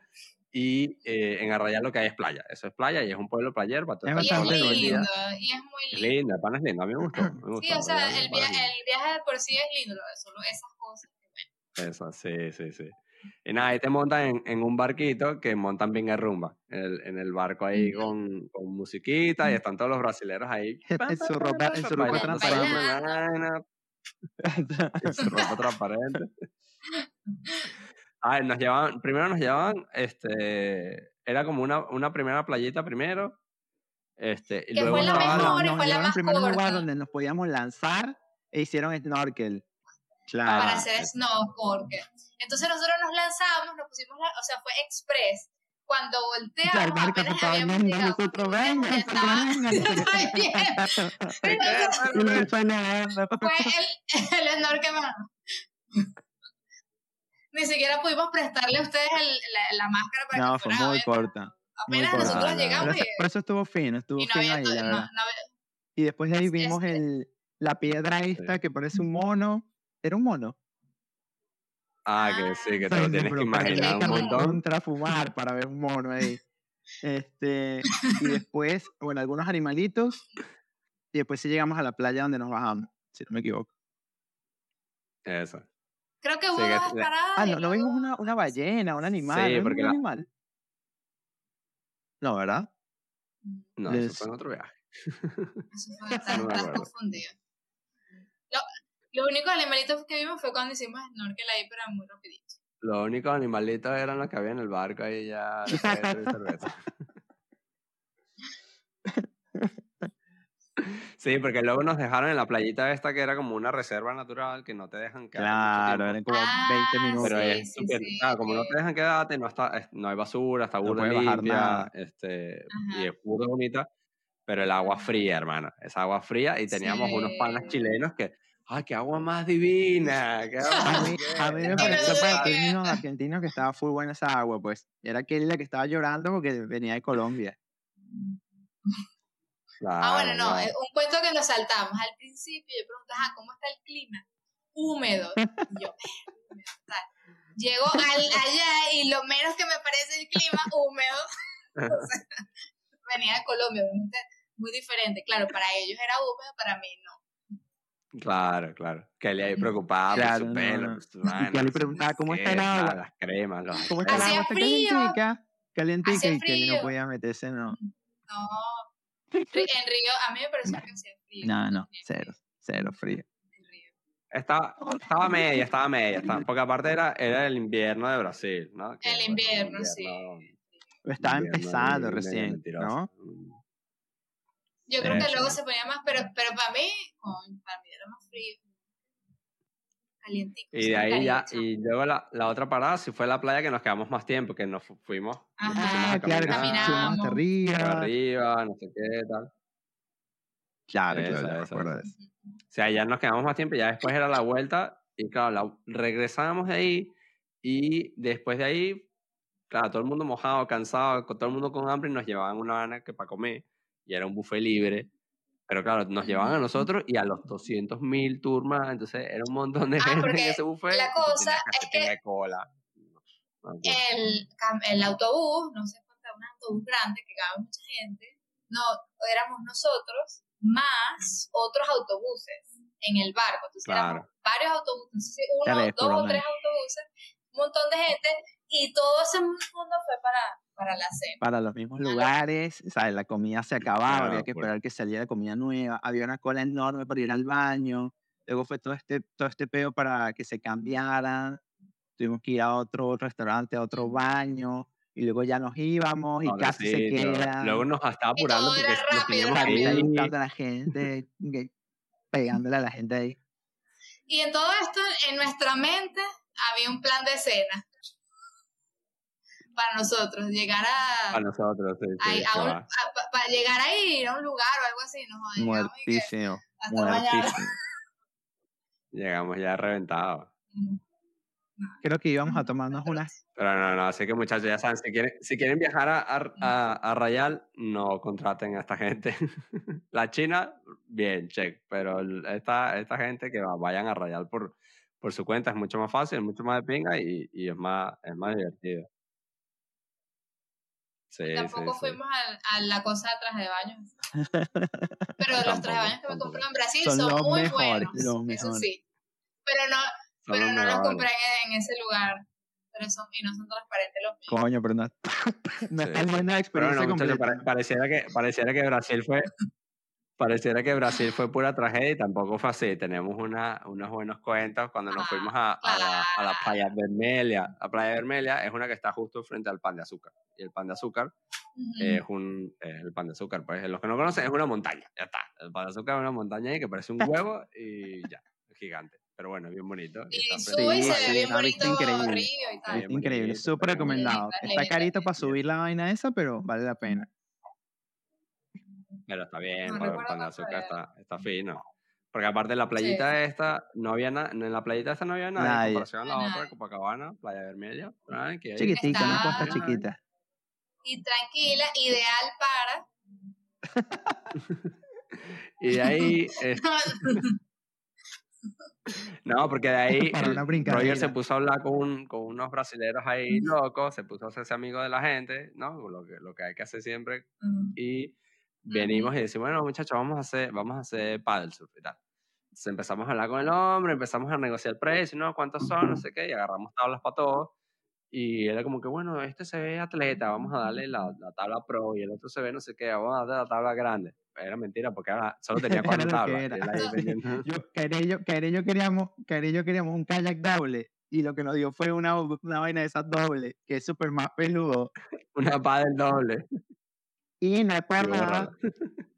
Y eh, en Arrayal lo que hay es playa. Eso es playa y es un pueblo playero para todo Es Y es bastante lindo, lindo. y es muy lindo. lindo, el pan es lindo, a mí me gustó. Me gustó Sí, o sea, el, via- el viaje de por sí es lindo, solo esas cosas Eso, sí, sí, sí. Y nada, ahí te montan en, en un barquito que montan bien rumba. En el, en el barco ahí con, con musiquita y están todos los brasileros ahí. En su ropa, en su ropa transparente. en su ropa transparente. A ver, nos llevaban, primero nos llevaban, este, era como una, una primera playita primero, este, y Que luego fue la nos mejor y nos fue la más primero a un lugar corta. donde nos podíamos lanzar e hicieron snorkel. Claro. para Ah, hacer snorkel. Entonces nosotros nos lanzamos, nos pusimos, la, o sea, fue express. Cuando volteamos, se apenas habíamos llegado, nosotros vengan, nosotros vengan. Fue el, el snorkel más. Ni siquiera pudimos prestarle a ustedes el- la, la máscara para No, que fue muy ver. corta. muy Apenas corta. nosotros No, no, no. llegamos Pero eso, y, por eso estuvo fino, estuvo y no había, ahí, to- la no, verdad. no había- Y después de ahí vimos Este- el, la piedra esta que parece un mono. ¿Era un mono? Ah, que sí, que te lo tienes que imaginar un montón. Contra fumar para ver un mono ahí. Este, y después, bueno, algunos animalitos. Y después sí llegamos a la playa donde nos bajamos, si no me equivoco. Eso. Creo que hubo Sí, dos la-. Ah, y no, no vimos una, una ballena, un animal. Sí, ¿no porque un la- animal? No, ¿verdad? No, Les- eso fue en otro viaje. Eso fue, estás, No estás acuerdo. confundido. Lo, los únicos animalitos que vimos fue cuando hicimos snorkel ahí, pero muy rapidito. Los únicos animalitos eran los que había en el barco ahí ya. de cerveza. Sí, porque luego nos dejaron en la playita esta que era como una reserva natural que no te dejan quedar Claro, eran como Ah, 20 minutos. Pero Sí, es sí, súper, sí, claro, como no te dejan quedarte, no está, es- no hay basura, está No burda bajar limpia, nada. este, Ajá. y es burda bonita, pero el agua fría, hermano, es agua fría y teníamos unos panas Sí. chilenos que, ¡ay, qué agua más divina! ¡Qué agua A mí, a mí me pareció para términos argentinos que estaba full buena esa agua, pues. Era aquella la que estaba llorando porque venía de Colombia. Ah, bueno, Claro, no, claro. eh, un cuento que nos saltamos. Al principio yo pregunté, ah, ¿cómo está el clima? Húmedo. Y yo, "Eh, húmedo, tal. Llego al, allá y lo menos que me parece el clima, húmedo. O sea, venía de Colombia, obviamente muy diferente. Claro, para ellos era húmedo, para mí no. Claro, claro. Kelly ahí preocupada Claro, por su pelo, no. por su su preguntaba, ¿cómo está el agua? Las cremas, los ¿Cómo está el agua? ¿Está frío. calientica? Calientica y Kelly no podía meterse, no. No. En Río, a mí me pareció que hacía frío. No, no, en cero, cero frío. Estaba, estaba media, estaba media. estaba- porque aparte era, era el invierno de Brasil, ¿no? Que, El invierno, sí. Estaba invierno empezando recién. ¿no? Yo creo que luego se ponía más, pero, pero para mí, para mí era más frío. Calientico. Y de ahí ya, y luego la, la otra parada sí fue la playa que nos quedamos más tiempo, que nos fu- fuimos, nos Ajá. Ah, claro, subimos hasta Caminamos. arriba. arriba, no sé qué, tal. Claro, Eso, claro, ya me eso. O sea, ya nos quedamos más tiempo, ya después era la vuelta, y claro, la- regresamos de ahí, y después de ahí, claro, todo el mundo mojado, cansado, con todo el mundo con hambre, y nos llevaban una gana que para comer, y era un buffet libre. Pero claro, nos llevaban a nosotros y a los 200.000 turmas, entonces era un montón de Ah, gente en ese buffet. la cosa es que- de cola. No, no, el, el autobús, no sé cuánto, un autobús grande que cabe mucha gente, no, éramos nosotros más otros autobuses en el barco. Entonces éramos Claro. varios autobuses, no sé si uno, dos o tres autobuses, un montón de gente, y todo ese mundo fue para, para la cena. Para los mismos lugares, ¿sabes? La comida se acababa, Una había que locura. esperar que saliera comida nueva, había una cola enorme para ir al baño, luego fue todo este, todo este peo para que se cambiaran, tuvimos que ir a otro restaurante, a otro baño, y luego ya nos íbamos y Ahora casi se sí, luego- quedan. Luego nos estaba Y apurando todo porque era nos rápido, teníamos rápido. gritando a la gente, pegándole a la gente ahí. Y en todo esto, en nuestra mente, había un plan de cena. Para nosotros, llegar a, A nosotros, sí, sí, Ay, que a un- va. a- pa- pa llegar a ir a un lugar o algo así, no jodas, llegamos y que Muertísimo, muertísimo. Llegamos ya reventados. Mm. Creo que íbamos a tomarnos unas Pero no, no, así que muchachos, ya saben, si quieren, si quieren viajar a, a, a, a Rayal, no contraten a esta gente. La China, bien, check, pero esta, esta gente que va- vayan a Rayal por, por su cuenta es mucho más fácil, es mucho más de pinga y, y es, más, es más divertido. Sí, Tampoco sí. fuimos al- a, la cosa de traje de baño. Pero los trajes de baño que me compré en Brasil Son son, los muy mejores, buenos. los Eso sí. Pero no, Son pero los no los compré en, en ese lugar. Pero son, y no son transparentes los míos. Coño, pero no, no la Pero experiencia completa. pare- pareciera que, pareciera que Brasil fue, pareciera que Brasil fue pura tragedia y tampoco fue así. Tenemos una, unos buenos cuentos cuando nos Ah, fuimos a, a la, a la playa Vermelia. La playa Vermelia es una que está justo frente al pan de azúcar. Y el pan de azúcar es un, es el pan de azúcar, pues los que no conocen es una montaña, ya está. El pan de azúcar es una montaña ahí que parece un huevo y ya, gigante. Pero bueno, es bien bonito. y está sube y se ve bien bonito increíble. Río y tal. Bien Increíble, súper recomendado. Está carito para subir la vaina esa, pero vale la pena. Pero está bien, No para el recuerdo pan de cuánto azúcar está, está fino. Porque aparte la playita esta, no había nada, en la playita esta no había nada, Nadie. en comparación a la otra de Copacabana, Playa Vermelha. Chiquitica, una costa chiquita. Y tranquila, ideal para. Y de ahí, eh, no, porque de ahí Para. Roger se puso a hablar con, un- con unos brasileros ahí locos, se puso a hacerse amigo de la gente, ¿no? Lo que, lo que hay que hacer siempre y venimos y decimos, bueno, muchachos, vamos a hacer, vamos a hacer paddle surf y tal. Entonces empezamos a hablar con el hombre, empezamos a negociar el precio, ¿no? ¿Cuántos son? No sé qué, y agarramos tablas para todos. Y era como que, bueno, este se ve atleta, vamos a darle la, la tabla pro, y el otro se ve no sé qué, vamos a darle la tabla grande. Era mentira, porque era- solo tenía cuatro tablas. yo queríamos, queríamos un kayak doble. Y lo que nos dio fue una, una vaina de esas doble, que es súper más peludo. una paddle doble. Y no es por nada.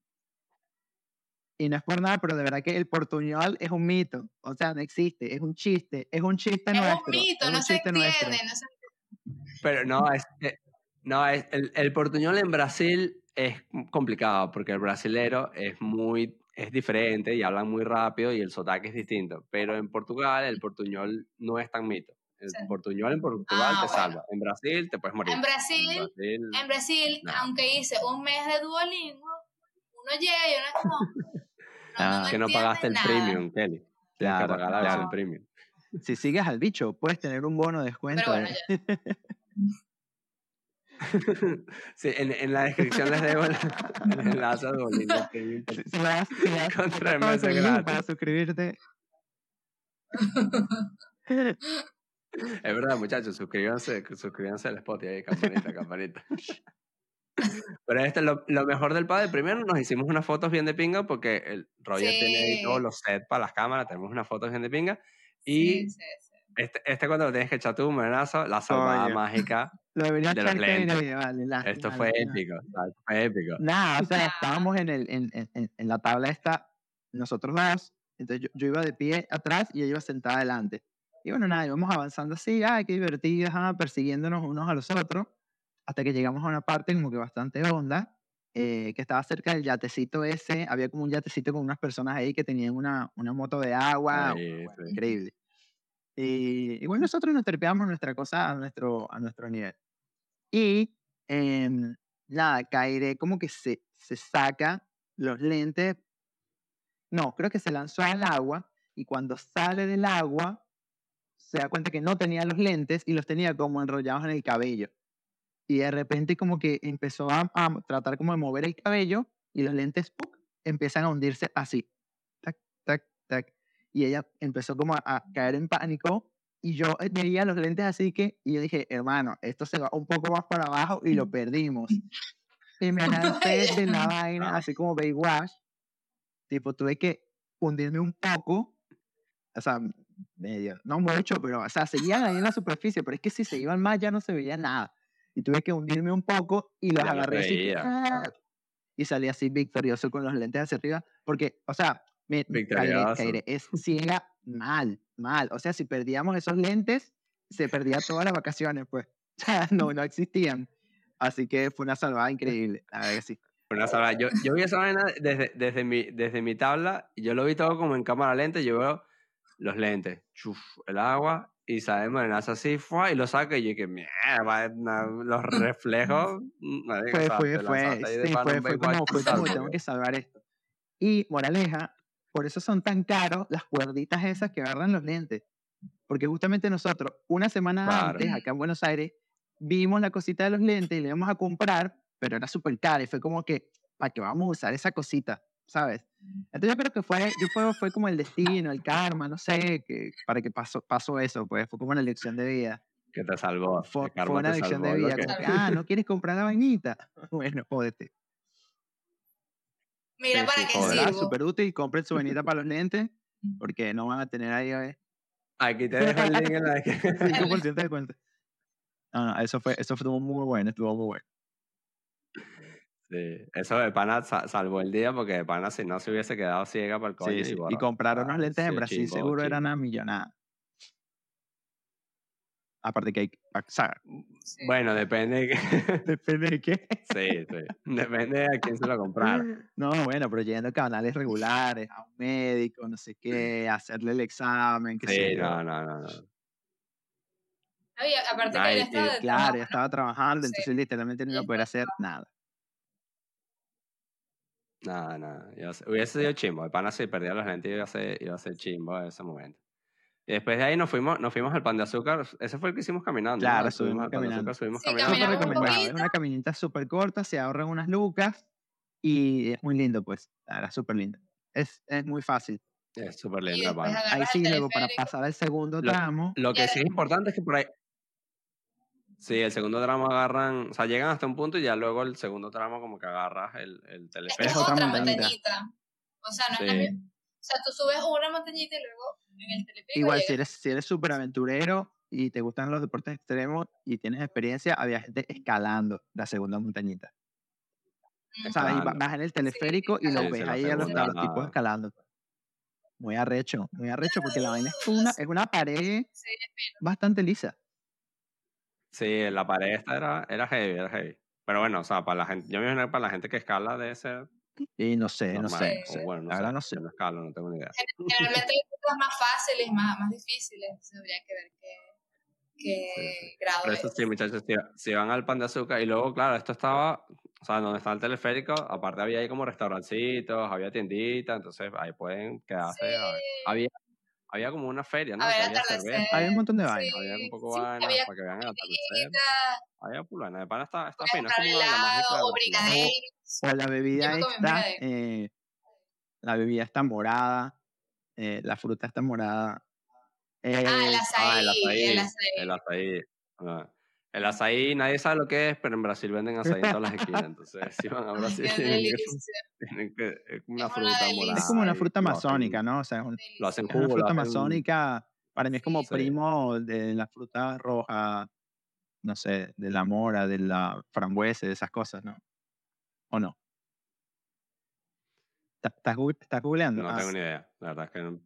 Y no es por nada, pero de verdad que el portuñol es un mito. O sea, no existe. Es un chiste. Es un chiste Es nuestro. un mito, es no un se chiste entiende. nuestro. No se Pero no, es, eh, no es, el, el portuñol en Brasil es complicado porque el brasilero es muy es diferente y hablan muy rápido y el sotaque es distinto. Pero en Portugal el portuñol no es tan mito. El Sí. portuñol en Portugal Ah, te bueno. salva. En Brasil te puedes morir. En Brasil, Brasil, en Brasil, No. aunque hice un mes de Duolingo, uno llega y uno es como. Ah, que no pagaste el premium, Kelly. Tienes que pagar claro. premium. Si sigues al bicho, puedes tener un bono de descuento. Pero bueno, eh. sí, en, en la descripción les dejo el, el enlace a Duolingo Premium. Si, gratis. para suscribirte. Es verdad, muchachos, suscríbanse, suscríbanse al Spotify, campanita, campanita. Pero este, lo, lo mejor del padre, primero nos hicimos unas fotos bien de pinga porque el Roger tiene ahí Sí. todos los sets para las cámaras, tenemos unas fotos bien de pinga. Y Sí, sí, sí. este, este cuando lo tienes que echar tú, morenazo, la salvada mágica, Lo debería De los lentes. ahí, vale, lástima, esto fue lástima. épico, ¿sabes? fue épico. Nada, o sea, estábamos en, el, en- en- en la tabla esta, nosotros dos, entonces yo, yo iba de pie atrás y ella iba sentada adelante. Y bueno, nada, íbamos avanzando así, ay, qué divertido, ajá, persiguiéndonos unos a los otros, hasta que llegamos a una parte como que bastante honda, eh, que estaba cerca del yatecito ese, había como un yatecito con unas personas ahí que tenían una, una moto de agua, Ahí, bueno, sí. increíble. Y, y bueno, nosotros nos trepeamos nuestra cosa a nuestro, a nuestro nivel. Y em, nada, Kaire como que se, se saca los lentes. No, creo que se lanzó al agua y cuando sale del agua se da cuenta que no tenía los lentes y los tenía como enrollados en el cabello. Y de repente como que empezó a, a tratar como de mover el cabello y los lentes empiezan a hundirse así. Tac, tac, tac. Y ella empezó como a, a caer en pánico y yo veía los lentes así que, y yo dije, hermano, esto se va un poco más para abajo y lo perdimos. Y me lancé de la vaina, así como Baywatch. Tipo, tuve que hundirme un poco, o sea, medio, no mucho, pero, o sea, seguían ahí en la superficie, pero es que si se iban más ya no se veía nada. Y tuve que hundirme un poco y los Ya agarré así. ¡ah! Y salí así victorioso con los lentes hacia arriba, porque, o sea, me, Victorioso. Kaire es ciega mal, mal. O sea, si perdíamos esos lentes, se perdía todas las vacaciones, pues. O sea, no, no existían. Así que fue una salvada increíble, la verdad que sí. Una salvada. Yo, yo vi esa vaina desde, desde, mi, desde mi tabla, yo lo vi todo como en cámara lenta, yo veo los lentes, chuf, el agua, y sale morenazo así, fue, y lo saca, y yo que mierda, los reflejos. marico, Fue, fue, fue, sí, fue, fue como, fue como, tengo que salvar esto. Y, moraleja, por eso son tan caros las cuerditas esas que agarran los lentes. Porque justamente nosotros, una semana Claro. antes, acá en Buenos Aires, vimos la cosita de los lentes y le íbamos a comprar, pero era súper cara y fue como que, ¿para qué vamos a usar esa cosita? ¿Sabes? Entonces yo creo que fue, yo fue, fue como el destino, el karma, no sé, que, para que pasó, pasó eso, pues fue como una lección de vida. Que te salvó. Fue, fue una lección de vida. que- como que, ah, ¿no quieres comprar la vainita? Bueno, jódete. Mira Sí, para sí, qué sirvo. Súper útil, compren su vainita para los lentes, porque no van a tener ahí eh, Aquí te dejo el link en la descripción. 5% de cuenta. No, no, eso fue, eso estuvo muy bueno, estuvo muy bueno. Sí, eso de pana sa- salvó el día porque de pana si no se hubiese quedado ciega para el coño. Sí, sí. Y borra. comprar Ah, unos lentes en Brasil chimbo, seguro era chimbo. una millonada. Aparte que hay, o sea, Sí. Bueno, depende de, que- depende de qué. sí, sí. Depende de a quién se lo comprara. No, bueno, pero yendo a canales regulares, a un médico, no sé qué, hacerle el examen, qué sé no, no, no. no. Oye, aparte Ay, que él estaba Claro, estaba trabajando, Sí. entonces literalmente no iba a poder hacer nada. Nada, nada. Hubiese sido chimbo. De pana si perdía los lentes iba a ser, iba a ser chimbo en ese momento. Y después de ahí nos fuimos, nos fuimos al pan de azúcar. Ese fue el que hicimos caminando. ¿no? Claro, Subimos subimos al pan de caminando. azúcar, subimos Sí, caminando. Un. Es una caminita súper corta, se ahorran unas lucas y es muy lindo, pues. Verdad, súper lindo. Es, es muy fácil. Es súper lindo, de pana. Ahí el sí, luego para pasar al segundo Lo- tramo, Lo que sí es de- importante es que por ahí. Sí, el segundo tramo agarran, o sea, llegan hasta un punto y ya luego el segundo tramo como que agarras el, el Esta es otra otra montañita. montañita. O sea, no es la Sí. misma. O sea, tú subes una montañita y luego en el teleférico igual si eres, si eres súper aventurero y te gustan los deportes extremos y tienes experiencia, había gente escalando la segunda montañita. Mm. O sea, vas en el teleférico y Sí, lo sí, ves ahí a los, a los segunda- tipos escalando. Muy arrecho, muy arrecho, porque la vaina es una, es una pared Sí, bastante lisa. Sí, la pared esta era, era heavy, era heavy. Pero bueno, o sea, para la gente, yo me imagino que para la gente que escala debe ser Y no sé, no normal. sé. o no sé. bueno, no la sé, verdad no sé. no escalo, no tengo ni idea. Generalmente hay cosas más fáciles, más, más difíciles. Entonces habría que ver qué, qué Sí, sí. grado Pero eso es. sí, muchachos, si, si van al pan de azúcar y luego, claro, esto estaba, o sea, donde está el teleférico, aparte había ahí como restaurancitos, había tienditas, entonces ahí pueden quedarse. a ver. Sí. Había, había como una feria, ¿no? Había atardecer. cerveza, Hay un montón de Sí, vainas. había un poco sí, vainas había para que vean el atardecer. Había pulana, de pana está, está fino, es como la, la mágica helado de o. O la bebida está, eh, la bebida está morada, eh, la fruta está morada. Ah, el eh, Ah, el azaí, azaí, el azaí. el azaí. ah. El azaí, nadie sabe lo que es, pero en Brasil venden azaí en todas las esquinas. Entonces, si van a Brasil, tienen que, tienen que- es como una Es una fruta morada. es como una fruta lo hacen- amazónica, ¿no? O sea, es, un- Lo hacen es una jugo, lo fruta hacen- amazónica. Para mí es como Sí. Sí. primo de la fruta roja, no sé, de la mora, de la frambuesa, de esas cosas, ¿no? ¿O no? ¿Estás- ¿Estás googleando? No Ah, tengo ni idea. La verdad es que no.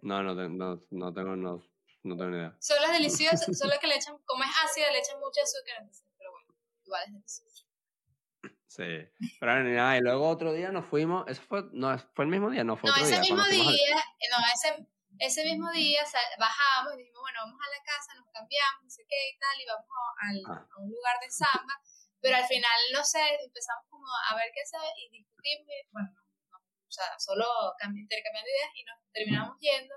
No, no, no, no tengo, no, no tengo ni idea. Son las deliciosas, solo que le echan, como es ácida, le echan mucho azúcar, entonces, pero bueno, igual es delicioso. Sí. Pero ni nada. Y luego otro día nos fuimos. Eso fue, no, fue el mismo día, no fue No, otro ese día. mismo al- día, eh, no, ese, ese mismo día sal- bajamos y dijimos, bueno, vamos a la casa, nos cambiamos, no sé qué y tal, y vamos al- Ah. a un lugar de samba, pero al final, no sé, empezamos como a ver qué hacer y discutimos, y, bueno, no, no, o sea, solo cambi- intercambiando ideas y nos terminamos yendo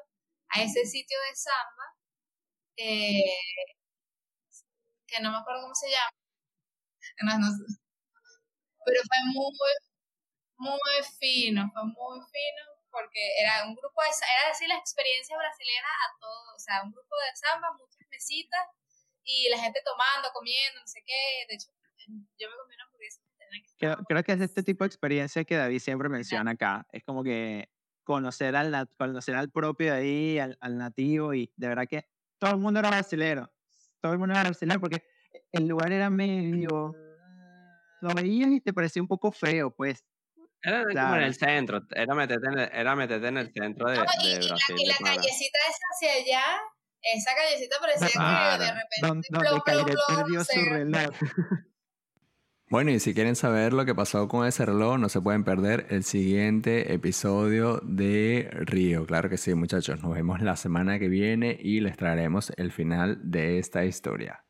a ese sitio de samba, eh, que no me acuerdo cómo se llama, no, no sé. pero fue muy, muy fino, fue muy fino, porque era un grupo de, era decir la experiencia brasileña a todo, o sea, un grupo de samba, muchas mesitas, y la gente tomando, comiendo, no sé qué, de hecho, yo me comí una hamburguesa Creo, que es este tipo de experiencia que David siempre menciona acá. Es como que conocer al, conocer al propio ahí, al, al nativo, y de verdad que todo el mundo era brasilero. Todo el mundo era brasilero porque el lugar era medio... Lo veías y te parecía un poco feo, pues. Era como en el centro. Era meterte en el, era meterte en el centro de, No, y, de y la, y de la callecita esa hacia allá, esa callecita parecía que Claro. de repente, Don- donde Caire perdió no su reloj. Bueno, y si quieren saber lo que pasó con ese reloj, no se pueden perder el siguiente episodio de Río. Claro que sí, muchachos. Nos vemos la semana que viene y les traeremos el final de esta historia.